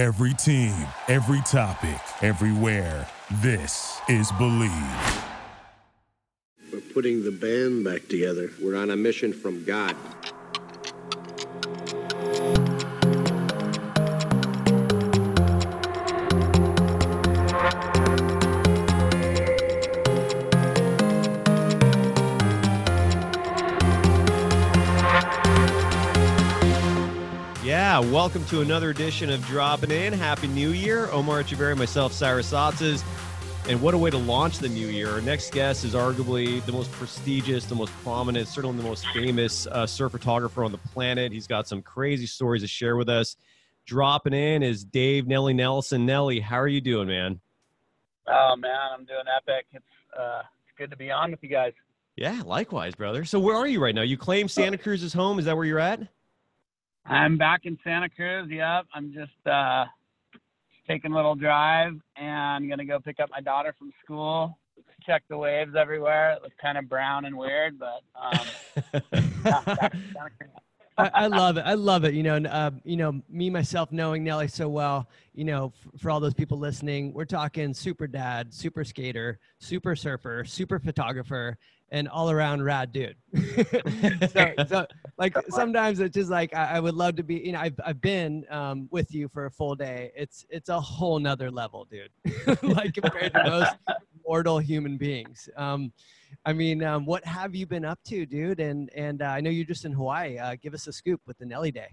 Every team, every topic, everywhere. This is Believe. We're putting the band back together. We're on a mission from God. Welcome to another edition of Dropping In. Happy New Year. Omar Echeverry, myself, Cyrus Satzes. And what a way to launch the new year. Our next guest is arguably the most prestigious, the most prominent, certainly the most famous uh, surf photographer on the planet. He's got some crazy stories to share with us. Dropping in is Dave Nelly Nelson. Nelly, how are you doing, man? Oh man, I'm doing epic. It's uh, it's good to be on with you guys. Yeah, likewise, brother. So where are you right now? You claim Santa Cruz is home. Is that where you're at? I'm back in Santa Cruz. Yep, I'm just uh, taking a little drive and gonna go pick up my daughter from school. Check the waves everywhere. It looks kind of brown and weird, but um, yeah, back to Santa Cruz. I, I love it. I love it. You know, and, uh, you know, me myself knowing Nelly so well. You know, f- for all those people listening, we're talking super dad, super skater, super surfer, super photographer, and all around rad dude. so, so, like sometimes it's just like I, I would love to be. You know, I've I've been um, with you for a full day. It's it's a whole nother level, dude. like compared to most mortal human beings. Um, I mean, um, what have you been up to, dude? And and uh, I know you're just in Hawaii. Uh, give us a scoop with the Nelly Day.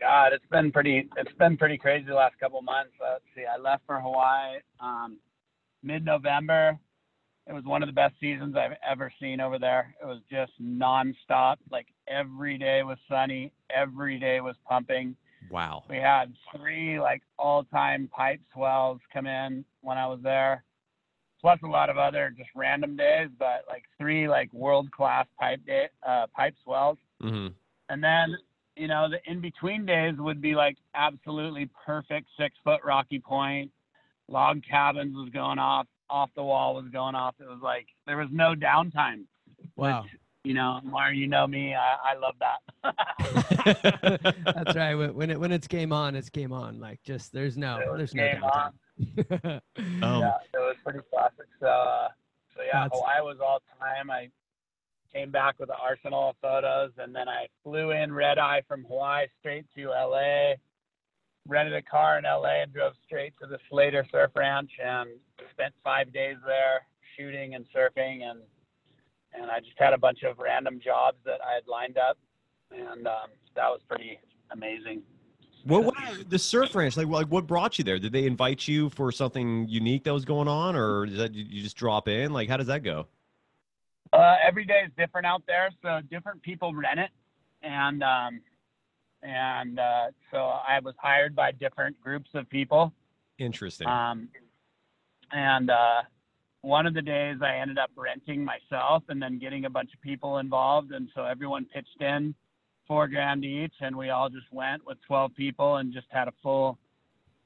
God, it's been pretty. It's been pretty crazy the last couple months. Uh, let's see. I left for Hawaii um, mid-November. It was one of the best seasons I've ever seen over there. It was just nonstop. Like every day was sunny. Every day was pumping. Wow. We had three like all-time pipe swells come in when I was there, plus a lot of other just random days. But like three like world-class pipe day, uh, pipe swells. hmm And then, you know, the in between days would be like absolutely perfect six foot rocky point. Log cabins was going off, off the wall was going off. It was like there was no downtime. Wow. Which, you know, Mar, you know me, I, I love that. That's right. When when, it, when it's game on, it's game on. Like just there's no there's no game on. downtime. Um, yeah, it was pretty classic. So, uh, so yeah, That's- Hawaii was all time. I came back with an arsenal of photos, and then I flew in red eye from Hawaii straight to LA. Rented a car in LA and drove straight to the Slater Surf Ranch and spent five days there shooting and surfing and and I just had a bunch of random jobs that I had lined up, and um, that was pretty amazing. What, what the surf ranch? Like, like, what brought you there? Did they invite you for something unique that was going on, or is that you you just drop in? Like, how does that go? Uh, every day is different out there, so different people rent it, and um, and uh, so I was hired by different groups of people. Interesting. Um, and uh, one of the days I ended up renting myself and then getting a bunch of people involved, and so everyone pitched in four grand each, and we all just went with twelve people and just had a full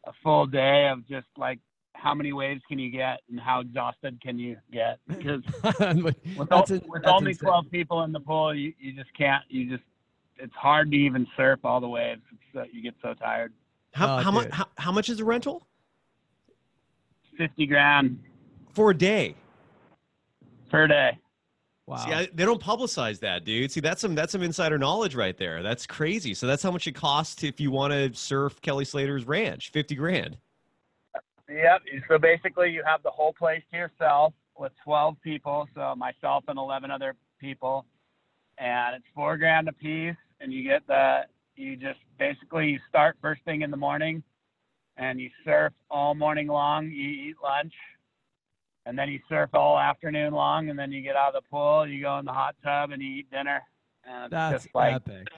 a full day of just like how many waves can you get and how exhausted can you get because with, o- in- with only insane. 12 people in the pool, you, you just can't, you just, it's hard to even surf all the waves. It's, uh, you get so tired. how oh, how much how, how much is the rental 50 grand for a day? per day. Wow. See, I, they don't publicize that, dude. See, that's some that's some insider knowledge right there. That's crazy. So that's how much it costs if you want to surf Kelly Slater's ranch, fifty grand. Yep. So basically, you have the whole place to yourself with 12 people. So myself and 11 other people, and it's four grand a piece. And you get the, you just basically you start first thing in the morning, and you surf all morning long. You eat lunch, and then you surf all afternoon long, and then you get out of the pool. You go in the hot tub and you eat dinner. And it's That's just like epic.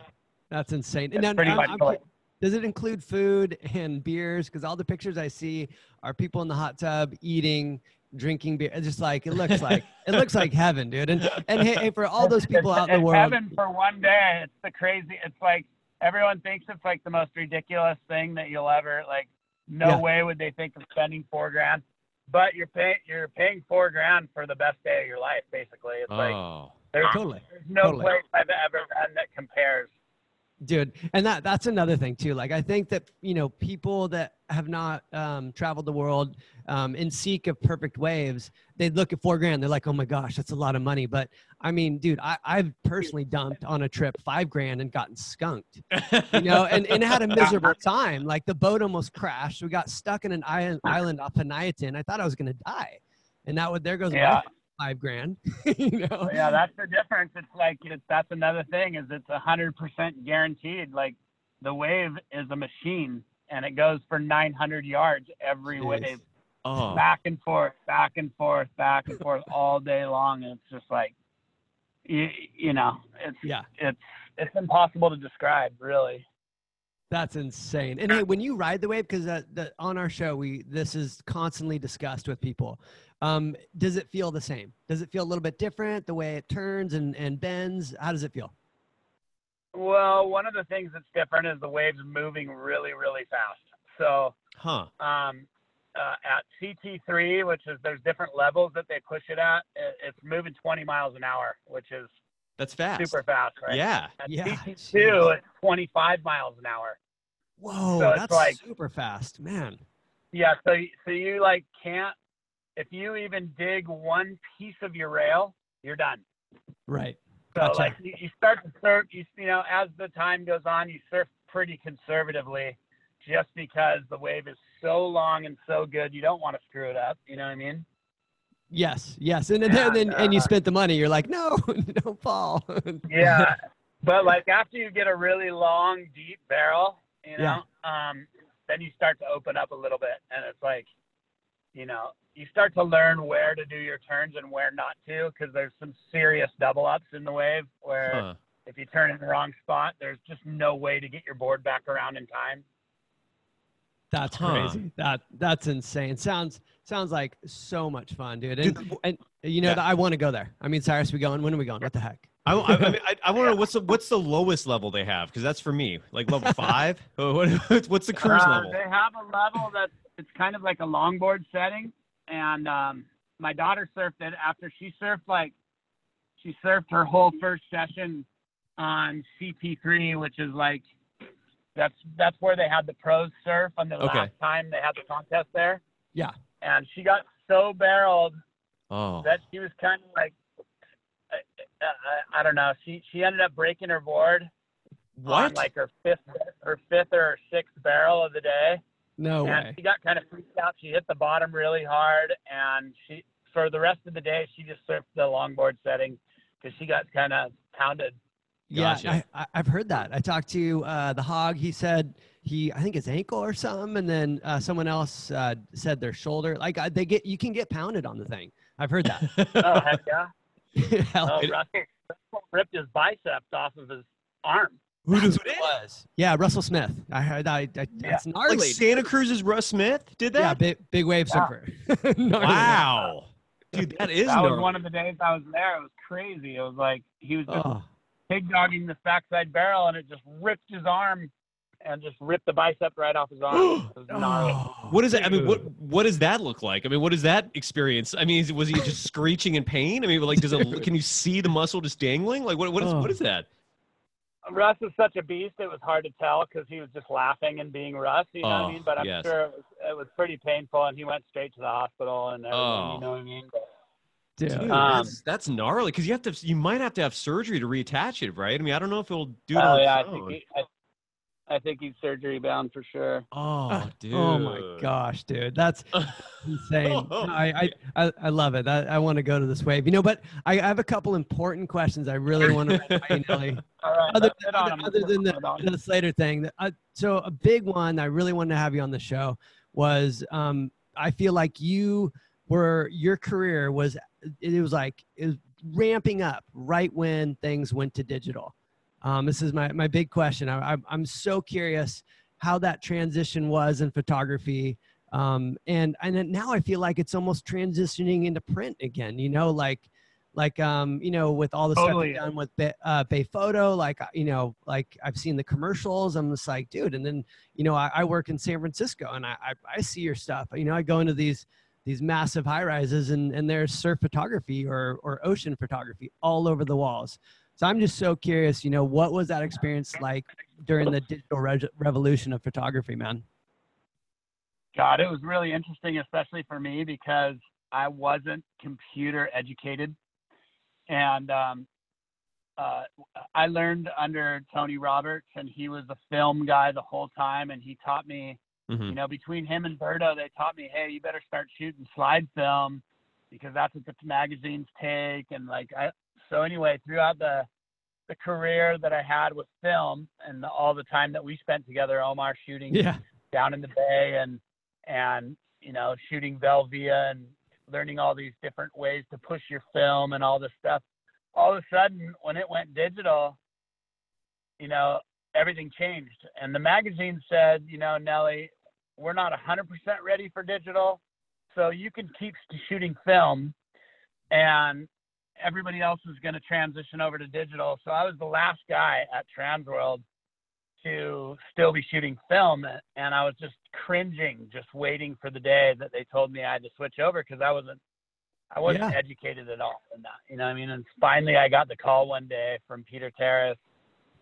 That's insane. it's now, pretty I'm- much I'm like- does it include food and beers? Because all the pictures I see are people in the hot tub eating, drinking beer. It's just like it looks like it looks like heaven, dude. And and hey, hey, for all those people it's, out in the it's world, heaven for one day. It's the crazy. It's like everyone thinks it's like the most ridiculous thing that you'll ever like. No Yeah. way would they think of spending four grand, but you're paying you're paying four grand for the best day of your life. Basically, it's like Oh, there's, totally. there's no totally. place I've ever been that compares. Dude and that that's another thing too like i think that you know people that have not um, traveled the world um, in seek of perfect waves they look at four grand they're like oh my gosh that's a lot of money but i mean dude I, i've personally dumped on a trip five grand and gotten skunked you know and, and had a miserable time like the boat almost crashed we got stuck in an island, island off Panaitan. i thought i was going to die and that would there goes Yeah. my five grand you know yeah, that's the difference. It's like it's, that's another thing is it's a hundred percent guaranteed. Like the wave is a machine, and it goes for 900 yards every Jeez. wave, Oh, back and forth, back and forth, back and forth all day long, and it's just like, you, you know, it's yeah it's it's impossible to describe, really. That's insane. And hey, when you ride the wave, because uh, on our show, we this is constantly discussed with people. Um, does it feel the same? Does it feel a little bit different the way it turns and, and bends? How does it feel? Well, one of the things that's different is the waves moving really, really fast. So huh. um, uh, at CT3, which is there's different levels that they push it at. It, it's moving 20 miles an hour, which is That's fast. super fast, right? Yeah. At Yeah, CT2, jeez. it's 25 miles an hour. Whoa, So that's like- super fast, man. Yeah, so so you like can't if you even dig one piece of your rail, you're done. Right. So like you, you start to surf, you you know, as the time goes on, you surf pretty conservatively, just because the wave is so long and so good, you don't want to screw it up. You know what I mean? Yes, yes, and then, And, then and you uh, spent the money. You're like, no, don't fall. Yeah, but like after you get a really long, deep barrel, you know, um, then you start to open up a little bit, and it's like, you know, you start to learn where to do your turns and where not to, because there's some serious double ups in the wave where Huh. if you turn in the wrong spot, there's just no way to get your board back around in time. That's Huh. crazy. That that's insane. Sounds sounds like so much fun, dude. And, Dude, and you know, Yeah. that I want to go there. I mean, Cyrus, we going? When are we going? What the heck? I, I, I, mean, I, I want to know what's the what's the lowest level they have because that's for me like level five. What, what's the cruise Uh, level? They have a level that's it's kind of like a longboard setting, and um, my daughter surfed it after she surfed like she surfed her whole first session on CP3, which is like that's that's where they had the pros surf on the Okay. last time they had the contest there. Yeah. And she got so barreled Oh, that she was kind of like I, I, I don't know. She she ended up breaking her board on like her fifth her fifth or sixth barrel of the day No and way. she got kind of freaked out. She hit the bottom really hard, and she for the rest of the day she just surfed the longboard setting because she got kind of pounded. Yeah, Gotcha. I, I, I've heard that. I talked to uh, the hog. He said he, I think his ankle or something, and then uh, someone else uh, said their shoulder. Like uh, they get, you can get pounded on the thing. I've heard that. Oh heck yeah! Hell, Oh, Russell, Russell ripped his biceps off of his arm. Who that's does it was. Yeah, Russell Smith. I heard. I, I, That's gnarly. like Santa Cruz's Russ Smith did yeah, that? big, big wave Yeah. surfer. Wow, dude, that is That was one of the days I was there. It was crazy. It was like he was just Oh, pig dogging this backside barrel, and it just ripped his arm and just ripped the bicep right off his arm. It was gnarly. What is it? I mean, what what does that look like? I mean, what does that experience? I mean, was he just screeching in pain? I mean, like, does it? Can you see the muscle just dangling? Like, what what is Oh. what is that? Russ is such a beast. It was hard to tell because he was just laughing and being Russ. You know what Oh, I mean? But I'm yes. sure it was, it was pretty painful, and he went straight to the hospital and everything. Oh. You know what I mean? dude. Dude, Um, that's that's gnarly because you have to you might have to have surgery to reattach it, right? I mean, I don't know if it'll do it Oh on yeah, I its think own. he, I, I think he's surgery bound for sure. Oh, dude. Oh my gosh, dude, that's insane. Oh, No, I, I, I, I love it. I, I want to go to this wave. You know, but I, I have a couple important questions I really want to run by you, Nelly. All right, Other, let's hit on other, other than the, the Slater thing, uh, so a big one I really wanted to have you on the show was um, I feel like you were your career was it was like it was ramping up right when things went to digital. Um, this is my my big question. I, I'm I'm so curious how that transition was in photography. Um, and and now I feel like it's almost transitioning into print again. You know, like like um, you know, with all the stuff Totally. you've done with Bay, uh, Bay Photo, like uh, you know, like I've seen the commercials. I'm just like, dude. And then you know, I, I work in San Francisco, and I, I I see your stuff. You know, I go into these these massive high rises, and and there's surf photography or or ocean photography all over the walls. So I'm just so curious, you know, what was that experience like during the digital re- revolution of photography, man? God, it was really interesting, especially for me because I wasn't computer educated, and um, uh, I learned under Tony Roberts, and he was a film guy the whole time, and he taught me. Mhm. You know, between him and Berto, they taught me, hey, you better start shooting slide film because that's what the magazines take, and like I. So anyway, throughout the the career that I had with film and all the time that we spent together, Omar shooting Yeah. down in the bay and and you know shooting Velvia and learning all these different ways to push your film and all this stuff. All of a sudden, when it went digital, you know everything changed. And the magazine said, you know, Nelly, we're not 100% ready for digital, so you can keep shooting film, and everybody else was going to transition over to digital. So I was the last guy at Transworld to still be shooting film and I was just cringing just waiting for the day that they told me I had to switch over because I wasn't I wasn't Yeah. educated at all in that. You know what I mean? And finally I got the call one day from Peter Taras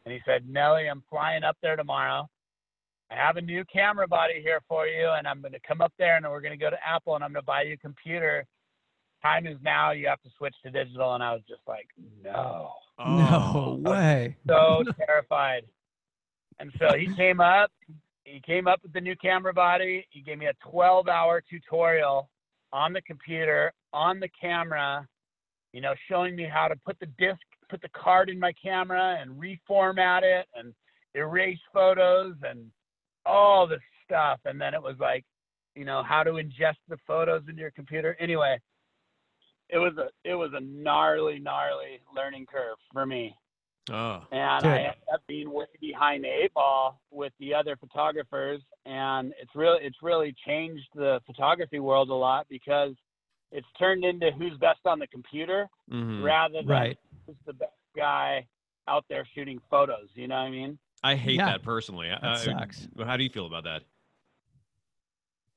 and he said, Nelly, I'm flying up there tomorrow. I have a new camera body here for you and I'm gonna come up there and we're gonna go to Apple and I'm gonna buy you a computer. Time is now, you have to switch to digital and I was just like, No oh. No way. so terrified. And so he came up. He came up with the new camera body. He gave me a 12 hour tutorial on the computer, on the camera, you know, showing me how to put the disc, put the card in my camera and reformat it and erase photos and all this stuff. And then it was like, you know, how to ingest the photos into your computer. Anyway, it was a it was a gnarly, gnarly learning curve for me Oh. and Good. I ended up being way behind the eight ball with the other photographers, and it's really it's really changed the photography world a lot because it's turned into who's best on the computer Mhm. rather than Right. who's the best guy out there shooting photos. You know what I mean? I hate Yeah. that personally. That I- sucks. How do you feel about that?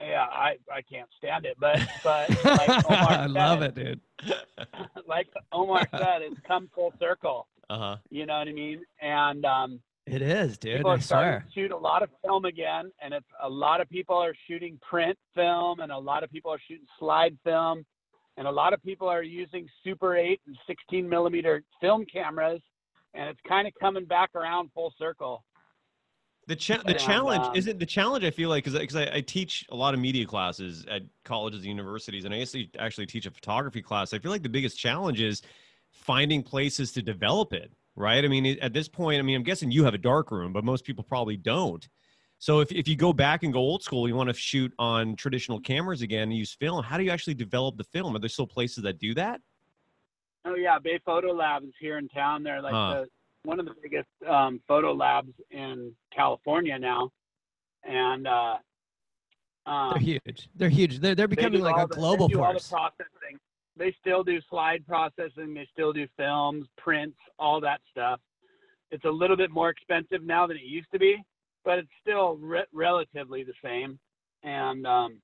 Yeah, I I can't stand it, but but like Omar I love said, it, dude. Like Omar said, it's come full circle. Uh huh. You know what I mean? And um, It is, dude. people I are starting swear. to shoot a lot of film again, and it's a lot of people are shooting print film, and a lot of people are shooting slide film, and a lot of people are using Super 8 and 16 millimeter film cameras, and it's kind of coming back around full circle. The cha- the And, challenge um, isn't the challenge. I feel like because I, I teach a lot of media classes at colleges and universities, and I actually actually teach a photography class. I feel like the biggest challenge is finding places to develop it. Right? I mean, at this point, I mean, I'm guessing you have a dark room, but most people probably don't. So if if you go back and go old school, you want to shoot on traditional cameras again and use film. How do you actually develop the film? Are there still places that do that? Oh yeah, Bay Photo Labs here in town. They're like Huh. the, one of the biggest um, photo labs in California now, and uh, um, They're huge. They're huge. They're they're becoming do like a the- global they do all the processing. They still do slide processing. They still do films, prints, all that stuff. It's a little bit more expensive now than it used to be, but it's still re- relatively the same. And um,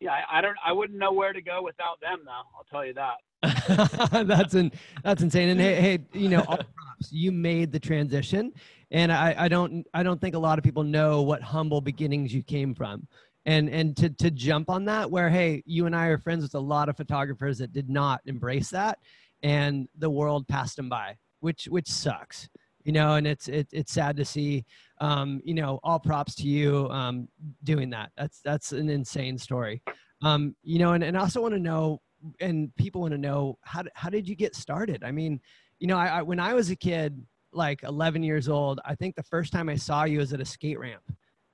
yeah, I, I don't. I wouldn't know where to go without them, though. I'll tell you that. that's in, that's insane. And hey, hey, you know, all props. You made the transition, and I, I don't I don't think a lot of people know what humble beginnings you came from. And and to to jump on that, where hey, you and I are friends with a lot of photographers that did not embrace that, and the world passed them by, which which sucks. You know, and it's it, it's sad to see. Um, you know, all props to you um, doing that. That's that's an insane story. Um, you know, and, and I also want to know and people want to know how, how did you get started? I mean you know I, I when i was a kid like 11 years old i think the first time i saw you was at a skate ramp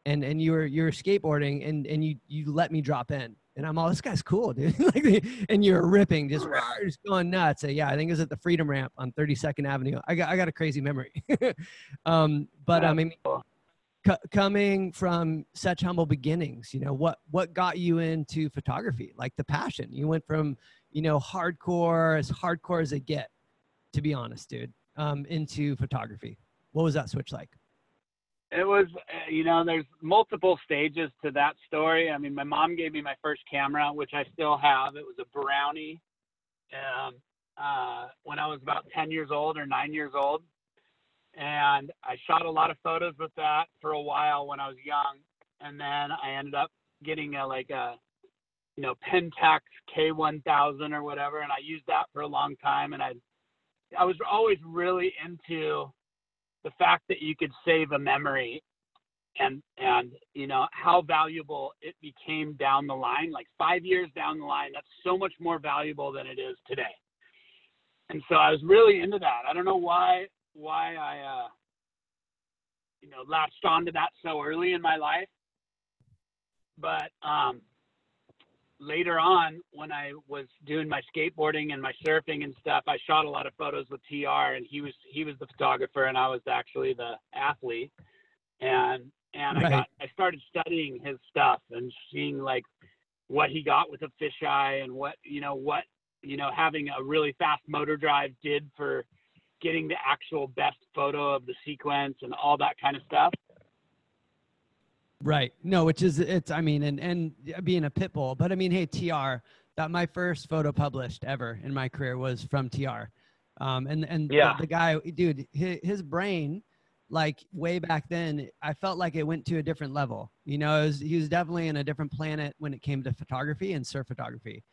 and and you were you were skateboarding and and you you let me drop in and i'm all this guy's cool dude. Like and you're ripping just, just going nuts. Uh, yeah i think it was at the freedom ramp on 32nd avenue. I got i got a crazy memory. Um but i mean co- coming from such humble beginnings you know what what got you into photography like the passion you went from you know hardcore as hardcore as it get to be honest dude um into photography what was that switch like It was, uh, you know, there's multiple stages to that story. I mean, my mom gave me my first camera, which I still have. It was a Brownie. Um, uh, when I was about 10 years old or nine years old. And I shot a lot of photos with that for a while when I was young. And then I ended up getting a, like a, you know, Pentax K1000 or whatever. And I used that for a long time. And I, I was always really into the fact that you could save a memory and and you know how valuable it became down the line like five years down the line that's so much more valuable than it is today and so i was really into that i don't know why why i uh you know latched onto that so early in my life but um later on when i was doing my skateboarding and my surfing and stuff i shot a lot of photos with tr and he was he was the photographer and i was actually the athlete and and Right. I got I started studying his stuff and seeing like what he got with a fisheye and what you know what you know having a really fast motor drive did for getting the actual best photo of the sequence and all that kind of stuff. Right. No, which is it's I mean and and being a pit bull, but I mean hey TR, that my first photo published ever in my career was from TR. Um and and Yeah. the, guy dude his, his brain like way back then I felt like it went to a different level. You know, was, he was definitely in a different planet when it came to photography and surf photography.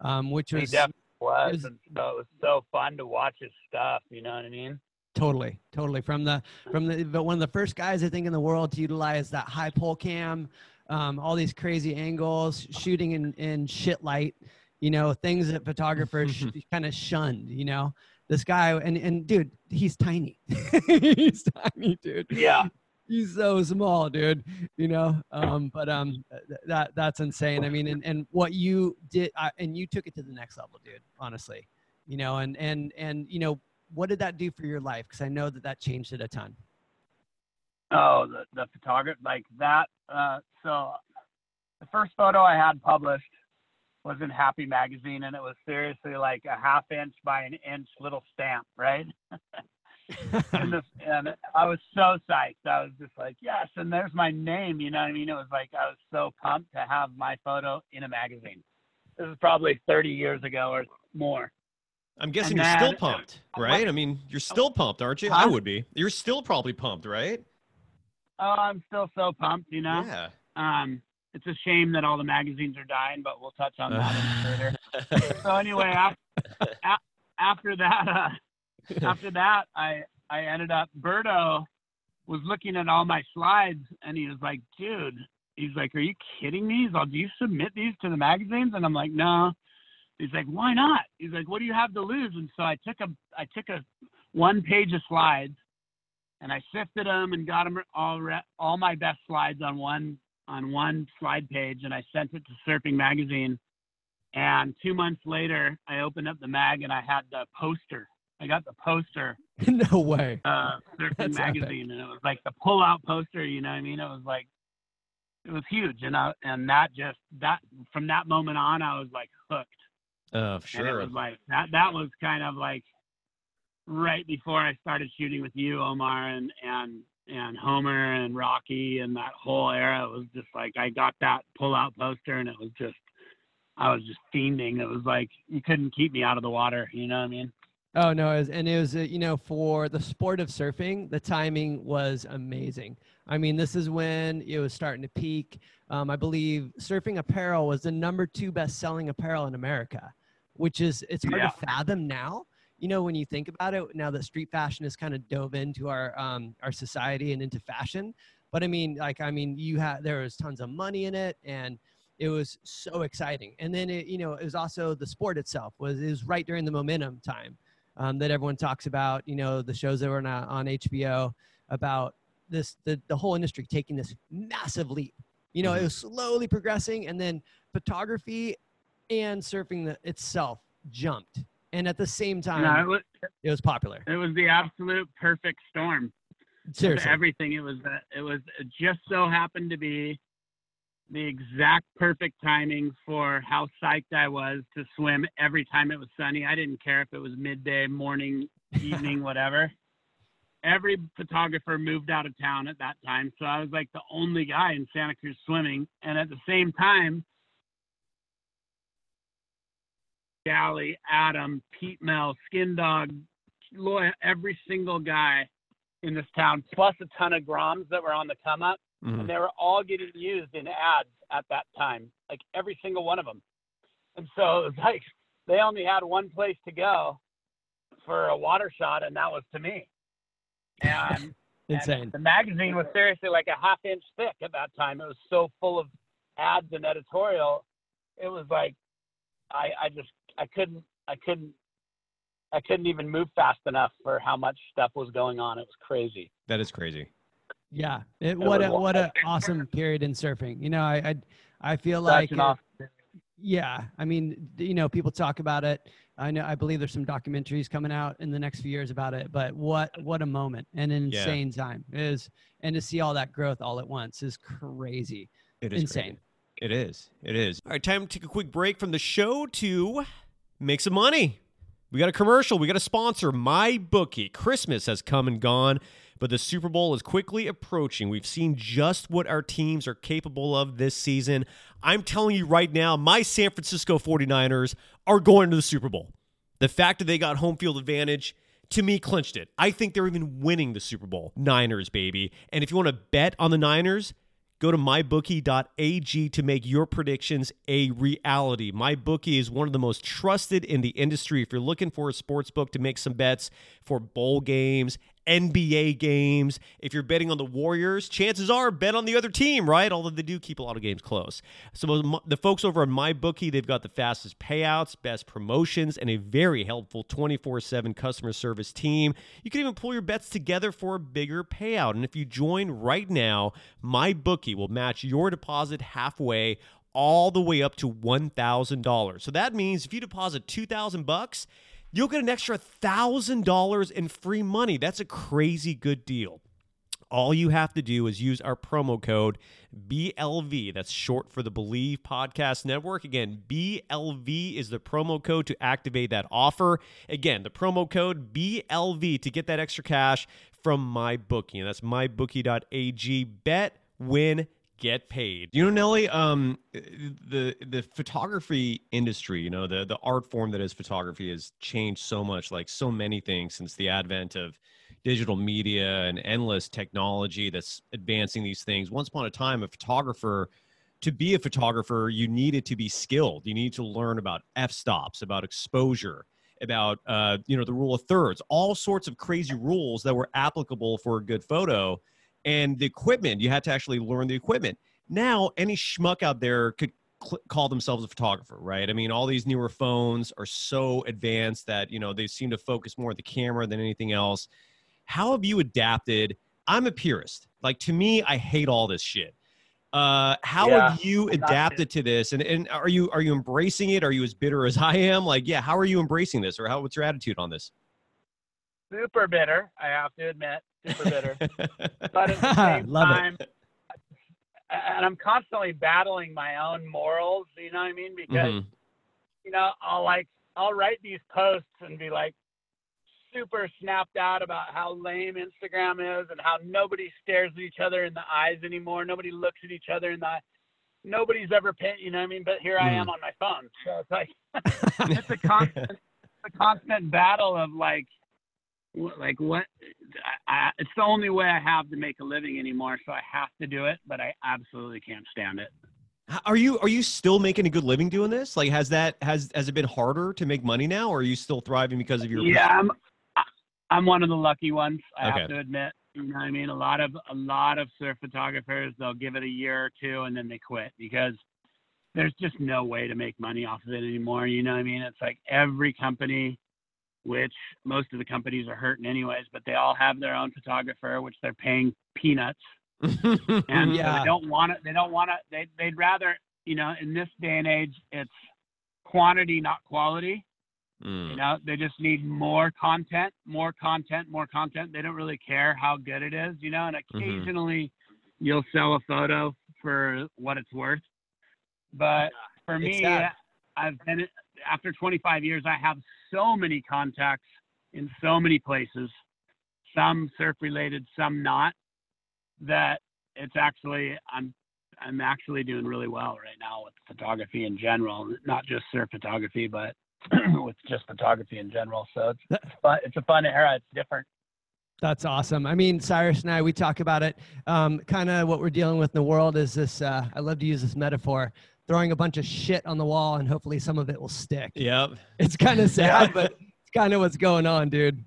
Um which was was, was- and so it was so fun to watch his stuff. You know what I mean? Totally, totally. From the from the but one of the first guys I think in the world to utilize that high pole cam, um, all these crazy angles, shooting in in shit light, you know, things that photographers sh- kind of shunned. You know, this guy and and dude, he's tiny. he's tiny, dude. Yeah. He's so small, dude. You know, um, but um, th- that that's insane. I mean, and, and what you did, uh, and you took it to the next level, dude. Honestly, you know, and and and you know, what did that do for your life? Because I know that that changed it a ton. Oh, the the photographer like that. Uh, so the first photo I had published was in Happy Magazine, and it was seriously like a half inch by an inch little stamp, right? and, this, and I was so psyched. I was just like, yes, and there's my name. You know what I mean? It was like I was so pumped to have my photo in a magazine. This is probably 30 years ago or more. I'm guessing And you're still pumped, right? I mean, you're still pumped, aren't you? I would be. You're still probably pumped, right? Oh, I'm still so pumped. You know. Yeah. Um, it's a shame that all the magazines are dying, but we'll touch on that later. So anyway, after, after that, uh, after that, I I ended up. Berto was looking at all my slides, and he was like, "Dude," he's like, "Are you kidding me?" He's like, "Do you submit these to the magazines?" And I'm like, "No." He's like, "Why not?" He's like, "What do you have to lose?" And so I took a I took a one page of slides, and I sifted them and got them all re- all my best slides on one on one slide page, and I sent it to Surfing Magazine. And two months later, I opened up the mag and I had the poster. I got the poster, no way. uh, Surfing That's epic. Magazine, and it was like the pull-out poster. You know what I mean? It was like, it was huge, and I, and that just that from that moment on, I was like hooked. Oh, And it was like that. That was kind of like right before I started shooting with you, Omar, and and and Homer and Rocky and that whole era. It was just like I got that pull-out poster, and it was just I was just fiending. It was like you couldn't keep me out of the water. You know what I mean? Oh no, it was, and it was uh, you know for the sport of surfing, the timing was amazing. I mean, this is when it was starting to peak. Um, I believe surfing apparel was the number two best-selling apparel in America, which is it's hard Yeah. to fathom now. You know, when you think about it, now that street fashion has kind of dove into our um, our society and into fashion. But I mean, like, I mean, you had there was tons of money in it, and it was so exciting. And then it, you know, it was also the sport itself was it was right during the momentum time um, that everyone talks about. You know, the shows that were on, on HBO about this the the whole industry taking this massive leap. You know, it was slowly progressing, and then photography and surfing the, itself jumped, and at the same time, No, it was it was popular. it was the absolute perfect storm. Seriously, everything. It was it was it just so happened to be the exact perfect timing for how psyched I was to swim every time it was sunny. I didn't care if it was midday, morning, evening, whatever. Every photographer moved out of town at that time, so I was like the only guy in Santa Cruz swimming. And at the same time, Galley, Adam, Pete Mel, Skin Dog, Loy, every single guy in this town, plus a ton of Groms that were on the come up, Mhm. and they were all getting used in ads at that time, like every single one of them. And so it was like they only had one place to go for a water shot, and that was to me. And Insane. and the magazine was seriously like a half inch thick at that time. It was so full of ads and editorial. It was like I I just I couldn't I couldn't I couldn't even move fast enough for how much stuff was going on. It was crazy. That is crazy. Yeah. It, what a what a awesome period in surfing. You know, I I, I feel Such like awesome- yeah. I mean, you know, people talk about it. I know I believe there's some documentaries coming out in the next few years about it, but what what a moment and an Yeah. insane time is and to see all that growth all at once is crazy. It is Insane. crazy. It is. It is. All right, time to take a quick break from the show to make some money. We got a commercial. We got a sponsor, My Bookie. Christmas has come and gone, but the Super Bowl is quickly approaching. We've seen just what our teams are capable of this season. I'm telling you right now, my San Francisco 49ers are going to the Super Bowl. The fact that they got home field advantage to me clinched it. I think they're even winning the Super Bowl. Niners, baby. And if you want to bet on the Niners, Go to mybookie.ag to make your predictions a reality. MyBookie is one of the most trusted in the industry. If you're looking for a sports book to make some bets for bowl games, NBA games, if you're betting on the Warriors, chances are bet on the other team, right? Although they do keep a lot of games close. So the folks over on MyBookie, they've got the fastest payouts, best promotions, and a very helpful 24/7 customer service team. You can even pull your bets together for a bigger payout. And if you join right now, MyBookie will match your deposit halfway all the way up to $1,000. So that means if you deposit 2000 bucks, you'll get an extra $1,000 in free money. That's a crazy good deal. All you have to do is use our promo code BLV. That's short for the Believe Podcast Network. Again, BLV is the promo code to activate that offer. Again, the promo code BLV to get that extra cash from MyBookie. And that's mybookie.ag. Bet, win, get paid. You know, Nelly, um, the the photography industry, you know, the the art form that is photography has changed so much, like so many things since the advent of digital media and endless technology that's advancing these things. Once upon a time, a photographer, to be a photographer, you needed to be skilled. You need to learn about f stops, about exposure, about uh, you know the rule of thirds, all sorts of crazy rules that were applicable for a good photo. And the equipment, you had to actually learn the equipment. Now, any schmuck out there could cl- call themselves a photographer, right? I mean, all these newer phones are so advanced that you know they seem to focus more on the camera than anything else. How have you adapted? I'm a purist. Like to me, I hate all this shit. Uh, how Yeah, have you adapted to this? And and are you are you embracing it? Are you as bitter as I am? Like, yeah, how are you embracing this, or how what's your attitude on this? super bitter, I have to admit, super bitter. but at the same Love it. time, and I'm constantly battling my own morals. You know what I mean? Because Mhm. you know, I'll like I'll write these posts and be like super snapped out about how lame Instagram is and how nobody stares at each other in the eyes anymore. Nobody looks at each other in the. Nobody's ever paying, you know what I mean? But here I am on my phone. So it's like it's a constant a constant battle of like like what I, I, it's the only way I have to make a living anymore, so I have to do it, but I absolutely can't stand it. Are you are you still making a good living doing this? Like, has that has has it been harder to make money now, or are you still thriving because of your? Yeah, I'm I'm one of the lucky ones. I Okay. have to admit. You know what I mean? A lot of a lot of surf photographers they'll give it a year or two and then they quit because there's just no way to make money off of it anymore. You know what I mean? It's like every company, which most of the companies are hurting anyways, but they all have their own photographer, which they're paying peanuts. and so they don't want it. They don't want to. They they'd rather you know in this day and age it's quantity not quality. Mm. You know they just need more content, more content, more content. They don't really care how good it is. You know, and Mm-hmm. occasionally you'll sell a photo for what it's worth. But for It's me, sad. I've been after 25 years. I have so many contacts in so many places, some surf related, some not. That it's actually I'm I'm actually doing really well right now with photography in general, not just surf photography, but with just photography in general. So it's, it's fun. It's a fun era. It's different. That's awesome. I mean, Cyrus and I, we talk about it. Um, kind of what we're dealing with in the world is this. Uh, I love to use this metaphor: throwing a bunch of shit on the wall, and hopefully some of it will stick. Yep. It's kind of sad, but it's kind of what's going on, dude.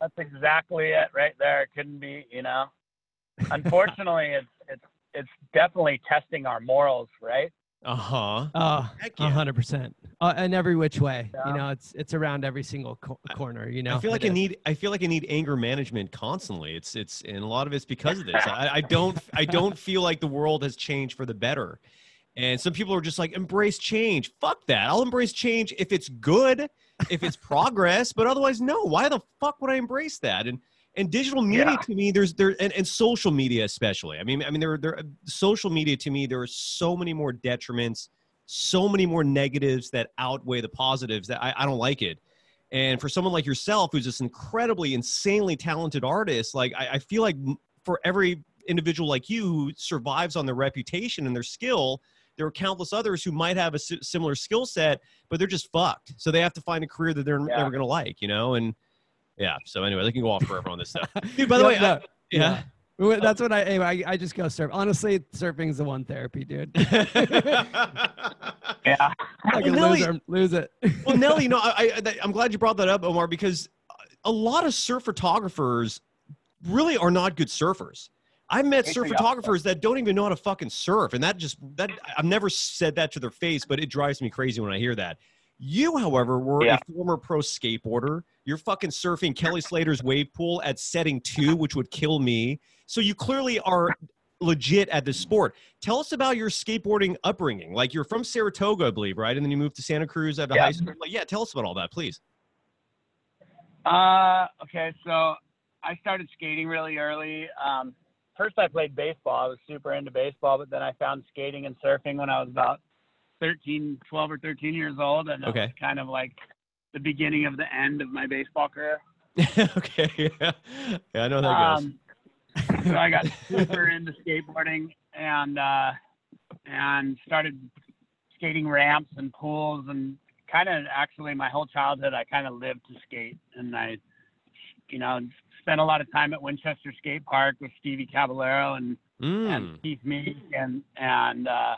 That's exactly it right there. It couldn't be, you know. Unfortunately, it's it's it's definitely testing our morals, right? Uh huh. Oh, Heck a yeah. hundred percent, uh, in every which way. You know, it's it's around every single co- corner. You know, I feel like I is. need I feel like I need anger management constantly. It's it's and a lot of it's because of this. I, I don't I don't feel like the world has changed for the better. And some people are just like embrace change. Fuck that. I'll embrace change if it's good, if it's progress, but otherwise no. Why the fuck would I embrace that? And and digital media Yeah. to me there's there and, and social media especially. I mean I mean there there social media to me there are so many more detriments, so many more negatives that outweigh the positives that I, I don't like it. And for someone like yourself, who's this incredibly, insanely talented artist, like I, I feel like for every individual like you who survives on their reputation and their skill, there are countless others who might have a similar skill set, but they're just fucked. So they have to find a career that they're Yeah. never going to like, you know? And yeah. So anyway, they can go off forever on this stuff. Dude, by the way, No, I- yeah. Well, That's what I, I I just go surf. Honestly, surfing's the one therapy, dude. Yeah. I Well, can Nelly- lose, lose it. well, Nelly, you know, I, I, I'm glad you brought that up, Omar, because a lot of surf photographers really are not good surfers. I met surf photographers that don't even know how to fucking surf, and that just that I've never said that to their face, but it drives me crazy when I hear that. You, however, were Yeah. a former pro skateboarder. You're fucking surfing Kelly Slater's wave pool at setting two, which would kill me. So you clearly are legit at this sport. Tell us about your skateboarding upbringing. Like you're from Saratoga, I believe, right? And then you moved to Santa Cruz after Yeah. high school. Like, yeah, tell us about all that, please. Uh, okay, so I started skating really early. Um, first, I played baseball. I was super into baseball, but then I found skating and surfing when I was about 13, 12 or 13 years old. And it Okay. was kind of like the beginning of the end of my baseball career. okay, yeah. yeah, I know that goes. Um, so I got super into skateboarding and uh, and started skating ramps and pools and kind of actually my whole childhood I kind of lived to skate and I you know spent a lot of time at Winchester Skate Park with Stevie Caballero and, Mm. and Keith Meek and and uh,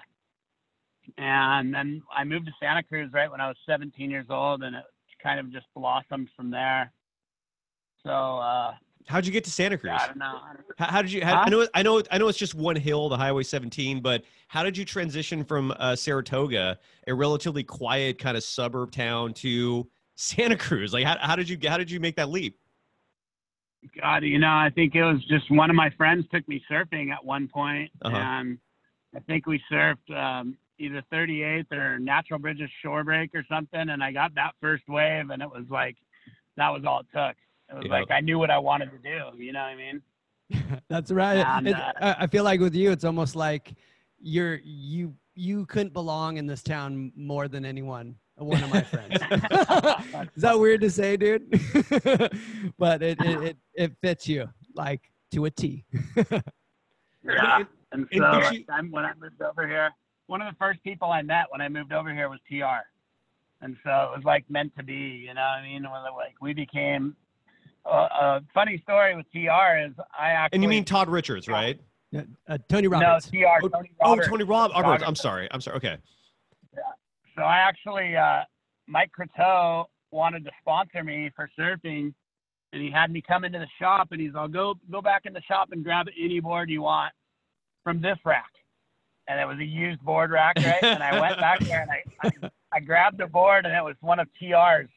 and then I moved to Santa Cruz right when I was 17 years old and it kind of just blossomed from there. So uh, How'd you get to Santa Cruz? I don't know. How, how did you? How, Huh? I know. I know. I know. It's just one hill, the Highway 17. But how did you transition from uh, Saratoga, a relatively quiet kind of suburb town, to Santa Cruz? Like, how, how did you? How did you make that leap? God, you know, I think it was just one of my friends took me surfing at one point, Uh-huh. and I think we surfed um, either 38th or Natural Bridges shore break or something, and I got that first wave, and it was like that was all it took. It was Yeah. like I knew what I wanted to do. You know what I mean? That's right. And, uh, I I feel like with you, it's almost like you're you you couldn't belong in this town more than anyone. One of my friends. Is that weird to say, dude? but it, it it it fits you like to a T. Yeah. And so gives you- I'm, when I moved over here, one of the first people I met when I moved over here was TR, and so it was like meant to be. You know what I mean? When, Like we became. Uh, a funny story with TR is I actually. And you mean Todd Richards, right? Uh, Tony no TR Oh, Tony oh, Tony Rob. Roberts. I'm sorry. I'm sorry. Okay. So I actually, uh, Mike Croteau wanted to sponsor me for surfing, and he had me come into the shop, and he's all go go back in the shop and grab any board you want from this rack, and it was a used board rack, right? and I went back there and I, I I grabbed a board, and it was one of TR's.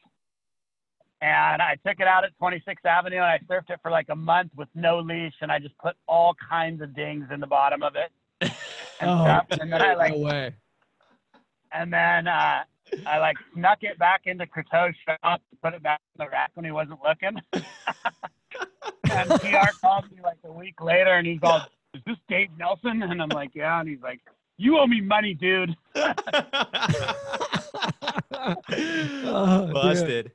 And I took it out at 26th Avenue and I surfed it for like a month with no leash and I just put all kinds of dings in the bottom of it. And, Oh, stuff. and then I like no way. And then uh, I like snuck it back into Croteau's shop, put it back in the rack when he wasn't looking. and PR called me like a week later, and he's all, "Is this Dave Nelson?" And I'm like, "Yeah." And he's like, "You owe me money, dude." Oh, dude. Busted.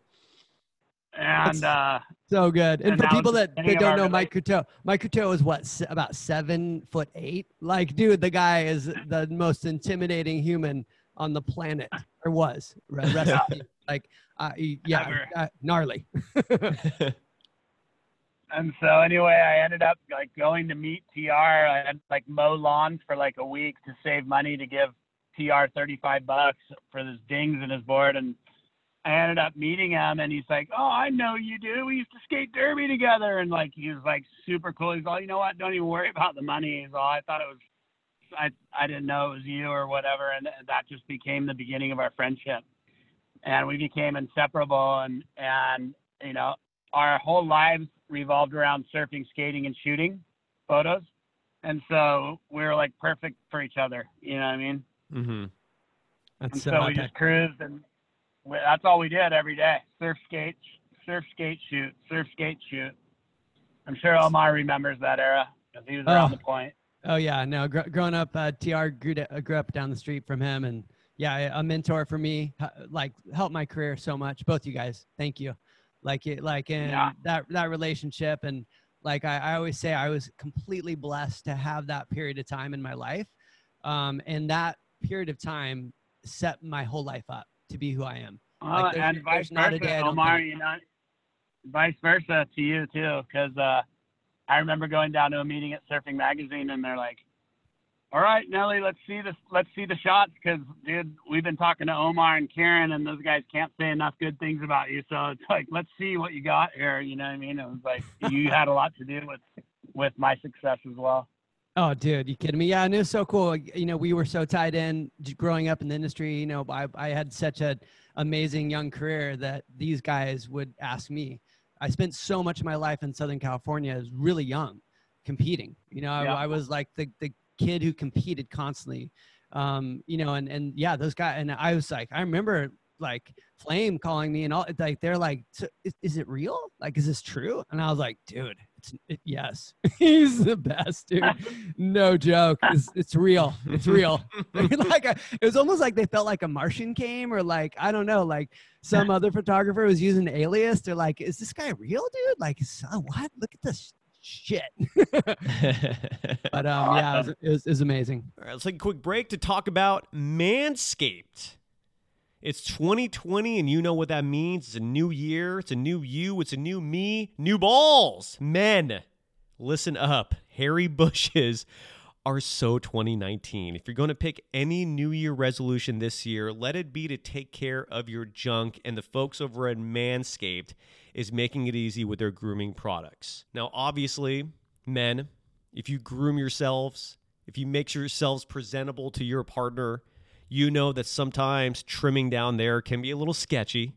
And uh, So good. And, And for people that, beginning that of don't know Mike Croteau, Mike Croteau is what, se- about seven foot eight? Like, dude, the guy is the most intimidating human on the planet, or was. Re- Rest in peace. like, uh, yeah, uh, gnarly. And so anyway, I ended up like going to meet TR. I had like mow lawns for like a week to save money to give TR 35 bucks for his dings in his board. And I ended up meeting him and he's like, Oh, I know you do. We used to skate derby together. And like, he was like super cool. He's all, you know what? Don't even worry about the money. He's all, I thought it was, I, I didn't know it was you or whatever. And that just became the beginning of our friendship. And we became inseparable and, and, you know, our whole lives revolved around surfing, skating, and shooting photos. And so we were like perfect for each other. You know what I mean? mm-hmm. That's And so so we just cruised, and we, that's all we did every day: surf, skate, surf, skate, shoot, surf, skate, shoot. I'm sure Omar remembers that era because he was around Oh. the point. Oh yeah, no. Gr- growing up, uh, Tr grew, to, uh, grew up down the street from him, and yeah, a mentor for me. Like helped my career so much. Both you guys, thank you. Like it, like in Yeah. that that relationship, and like I, I always say, I was completely blessed to have that period of time in my life, um, and that period of time set my whole life up to be who I am. Well, there's- and vice not a day I versa, don't Omar. You know, vice versa to you too, because uh, I remember going down to a meeting at Surfing Magazine, and they're like, "All right, Nelly, let's see this. Let's see the shots, because dude, we've been talking to Omar and Karen, and those guys can't say enough good things about you. So it's like, let's see what you got here. You know what I mean? It was like you had a lot to do with with my success as well. Oh, dude, you kidding me? Yeah, and it was so cool. You know, we were so tied in growing up in the industry. You know, I, I had such an amazing young career that these guys would ask me. I spent so much of my life in Southern California as really young, competing. You know, I, I was like the, the kid who competed constantly. Um, you know, and and yeah, those guys. And I was like, I remember like Flame calling me and all. Like they're like, "So is, is it real? Like, is this true? And I was like, dude, it's it, yes, he's the best, dude. No joke. It's, it's real. It's real. like a, it was almost like they felt like a Martian came, or like I don't know, like some other photographer was using an alias. They're like, "Is this guy real, dude? Like, uh, what? Look at this shit." but um, yeah, it was, it was, it was amazing. All right, let's take a quick break to talk about Manscaped. It's 2020, and you know what that means. It's a new year, it's a new you, it's a new me, new balls. Men, listen up. Hairy bushes are so 2019. If you're going to pick any New Year resolution this year, let it be to take care of your junk, and the folks over at Manscaped is making it easy with their grooming products. Now, obviously, men, if you groom yourselves, if you make yourselves presentable to your partner, you know that sometimes trimming down there can be a little sketchy.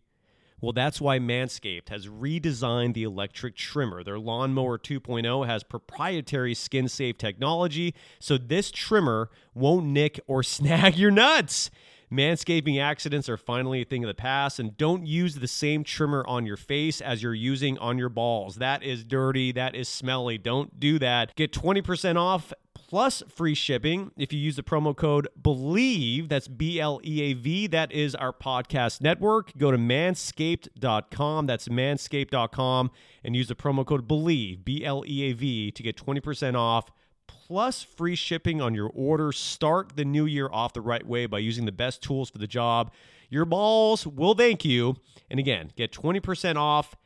Well, that's why Manscaped has redesigned the electric trimmer. Their Lawnmower 2.0 has proprietary skin safe technology, so this trimmer won't nick or snag your nuts. Manscaping accidents are finally a thing of the past, and don't use the same trimmer on your face as you're using on your balls. That is dirty, that is smelly. Don't do that. Get 20% off plus free shipping if you use the promo code believe that's b-l-e-a-v that is our podcast network. Go to manscaped.com that's manscaped.com and use the promo code believe b-l-e-a-v to get 20% off plus free shipping on your order. Start the new year off the right way by using the best tools for the job. Your balls will thank you and again get 20% off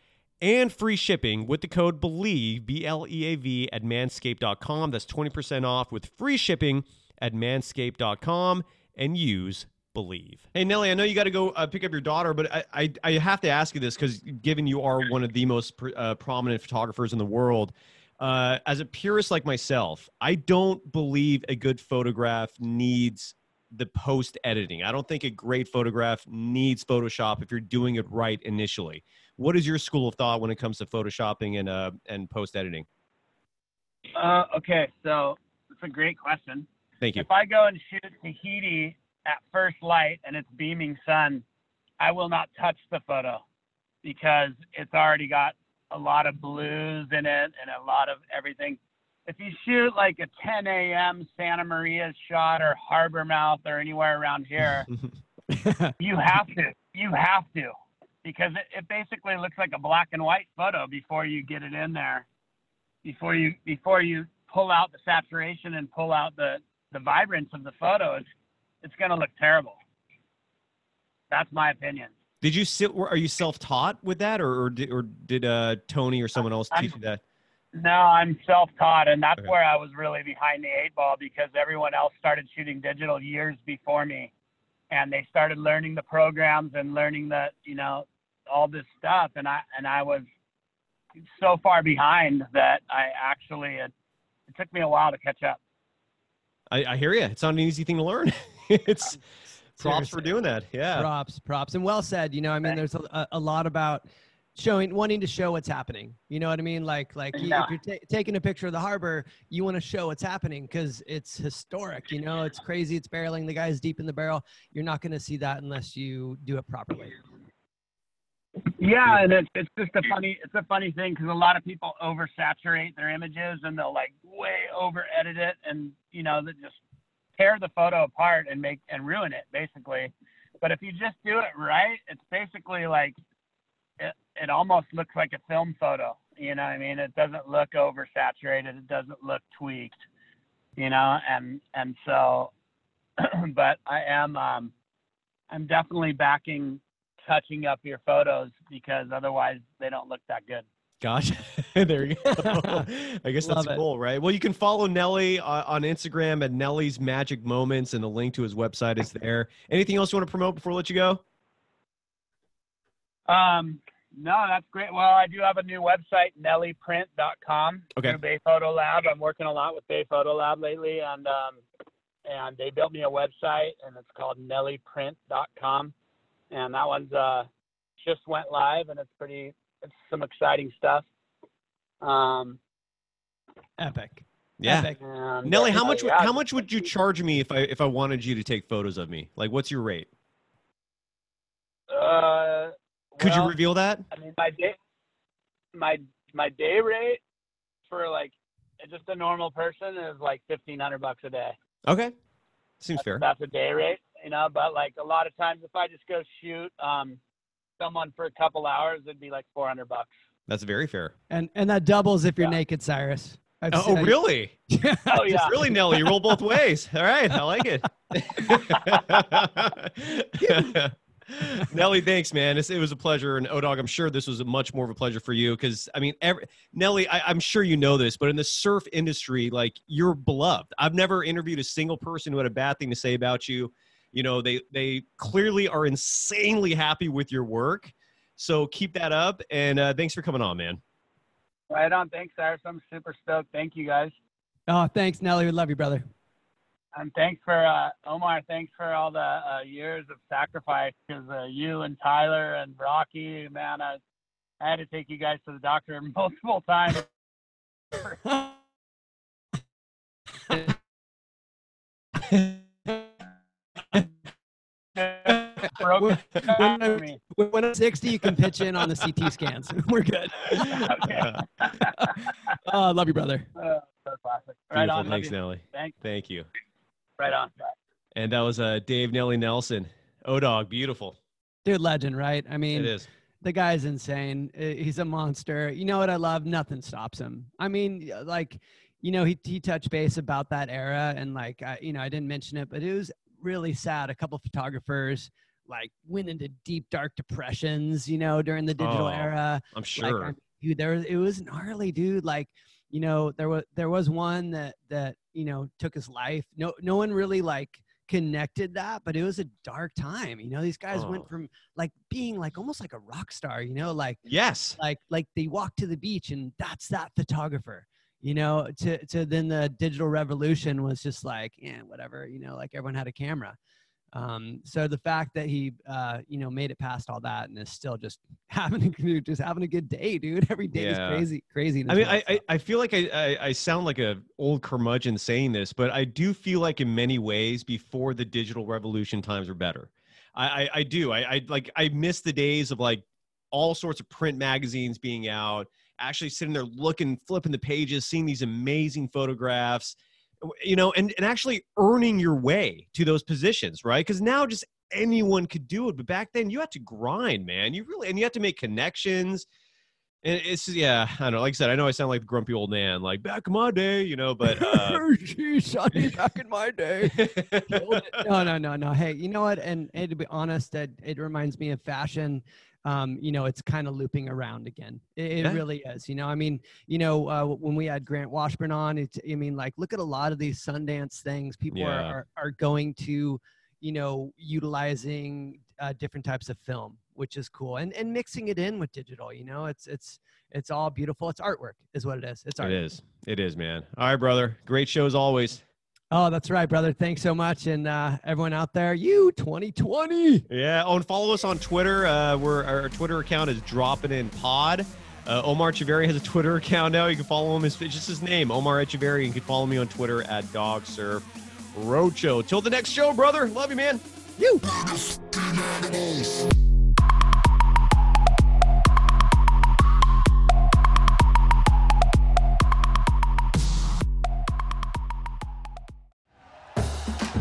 and free shipping with the code BELIEVE, B L E A V, at manscaped.com. That's 20% off with free shipping at manscaped.com and use BELIEVE. Hey Nelly, I know you got to go uh, pick up your daughter, but I, I, I have to ask you this because given you are one of the most pr- uh, prominent photographers in the world, uh, as a purist like myself, I don't believe a good photograph needs the post editing. I don't think a great photograph needs Photoshop if you're doing it right initially. What is your school of thought when it comes to photoshopping and uh, and post editing? Uh, okay, so it's a great question. Thank you. If I go and shoot Tahiti at first light and it's beaming sun, I will not touch the photo because it's already got a lot of blues in it and a lot of everything. If you shoot like a 10 a.m. Santa Maria shot or Harbor Mouth or anywhere around here, you have to. You have to. Because it, it basically looks like a black and white photo before you get it in there. Before you before you pull out the saturation and pull out the, the vibrance of the photo, it's it's gonna look terrible. that's my opinion. Did you sit? Are you self-taught with that, or or did, or did uh, Tony or someone else I'm- teach you that? No, I'm self-taught, and that's Okay. where I was really behind the eight ball because everyone else started shooting digital years before me, and they started learning the programs and learning the, you know, all this stuff, and I and I was so far behind that I actually it, it took me a while to catch up. I, I hear you. It's not an easy thing to learn. it's props for doing that. Yeah. props props and well said you know i mean there's a, a- a lot about showing wanting to show what's happening you know what i mean like like you, Yeah. if you're ta- taking a picture of the harbor you want to show what's happening because it's historic you know it's crazy it's barreling the guy's deep in the barrel you're not going to see that unless you do it properly Yeah, and it's it's just a funny it's a funny thing because a lot of people oversaturate their images and they'll like way over edit it and you know they just tear the photo apart and make and ruin it basically. But if you just do it right, it's basically like it it almost looks like a film photo. You know what I mean? It doesn't look oversaturated. It doesn't look tweaked. You know, and and so, but I am um, I'm definitely backing touching up your photos because otherwise they don't look that good. Gosh, there you go. I guess that's it. cool, right? Well, you can follow Nelly uh, on Instagram at Nelly's Magic Moments, and the link to his website is there. Anything else you want to promote before I let you go? Um, no, that's great. Well, I do have a new website, nellyprint.com Okay. Bay Photo Lab. I'm working a lot with Bay Photo Lab lately, and um, and they built me a website, and it's called nellyprint.com, and that one's uh just went live, and it's pretty, it's some exciting stuff. Um, epic Yeah. Epic. and, Nelly, how much? would yeah, How much would you charge me if I if I wanted you to take photos of me? Like, what's your rate? Uh, Could you reveal that? I mean, my day, my my day rate for like just a normal person is like fifteen hundred bucks a day. Okay, seems That's, fair. that's a day rate, you know. But like a lot of times, if I just go shoot um someone for a couple hours, it'd be like four hundred bucks. That's very fair. and and that doubles if you're Yeah. naked cyrus I've Oh, seen- oh, really? Oh yeah, Really, Nelly? You roll both ways. All right, I like it. Nelly, thanks, man. It's, it was a pleasure, and Odog, I'm sure this was a much more of a pleasure for you because I mean, every, Nelly, I, I'm sure you know this, but in the surf industry, like you're beloved. I've never interviewed a single person who had a bad thing to say about you. You know, they they clearly are insanely happy with your work. So keep that up, and uh, thanks for coming on, man. right on. Thanks, Cyrus. I'm super stoked. Thank you guys, oh thanks nelly we love you brother and thanks for uh, Omar. Thanks for all the uh, years of sacrifice because uh, you and Tyler and Rocky, man, I, I had to take you guys to the doctor multiple times. Broke when, when I'm, when I'm 60 you can pitch in on the ct scans we're good Okay. oh love you brother Uh, so classic. Right Beautiful. on. Thanks. Nelly. Thanks. Thank you. Right on. Bye. And that was uh, Dave Nelly Nelson. Odog, beautiful. dude legend right i mean It is. the guy's insane. Uh, He's a monster. You know what I love? Nothing stops him. I mean, uh, like, you know, he he touched base about that era, and like, I, you know, I didn't mention it, but it was really sad. A couple photographers like went into deep dark depressions, you know, during the digital Oh, era. I'm Like, sure. I- dude, there was, it was gnarly, dude. Like, you know, there was there was one that that you know took his life. No, no one really like connected that, but it was a dark time. You know, these guys Oh. went from like being like almost like a rock star. You know, like yes. like like they walk to the beach and that's that photographer. You know, to to then the digital revolution was just like, yeah, whatever. You know, like everyone had a camera. Um, so the fact that he, uh, you know, made it past all that and is still just having a just having a good day, dude. Every day Yeah. is crazy, crazy. I mean, I, I, I feel like I, I, I sound like a old curmudgeon saying this, but I do feel like in many ways before the digital revolution times were better. I, I, I do. I, I like I miss the days of like all sorts of print magazines being out, actually sitting there looking, flipping the pages, seeing these amazing photographs, you know, and, and actually earning your way to those positions, right? Because now just anyone could do it. But back then you had to grind, man. You really and you had to make connections. And it's yeah, I don't know. Like I said, I know I sound like the grumpy old man, like back in my day, you know. But uh, Gee, Sonny, back in my day. no, no, no, no. Hey, you know what? And, and to be honest, it, it reminds me of fashion. Um, you know, it's kind of looping around again. It, it Yeah. really is. You know, I mean, you know, uh, when we had Grant Washburn on, it's, I mean, like, look at a lot of these Sundance things. People are, are are going to, you know, utilizing uh, different types of film, which is cool, and and mixing it in with digital. You know, it's it's it's all beautiful. It's artwork, is what it is. It's art. it is, it is, man. All right, brother. Great show as always. Oh, that's right, brother. Thanks so much. And uh, everyone out there, you 2020. Yeah. Oh, and follow us on Twitter. Uh, we're, our Twitter account is dropping in pod. Uh, Omar Etcheverry has a Twitter account now. You can follow him. It's it's just his name, Omar Etcheverry. You can follow me on Twitter at Dog Surf Roadshow. Till the next show, brother. Love you, man. You.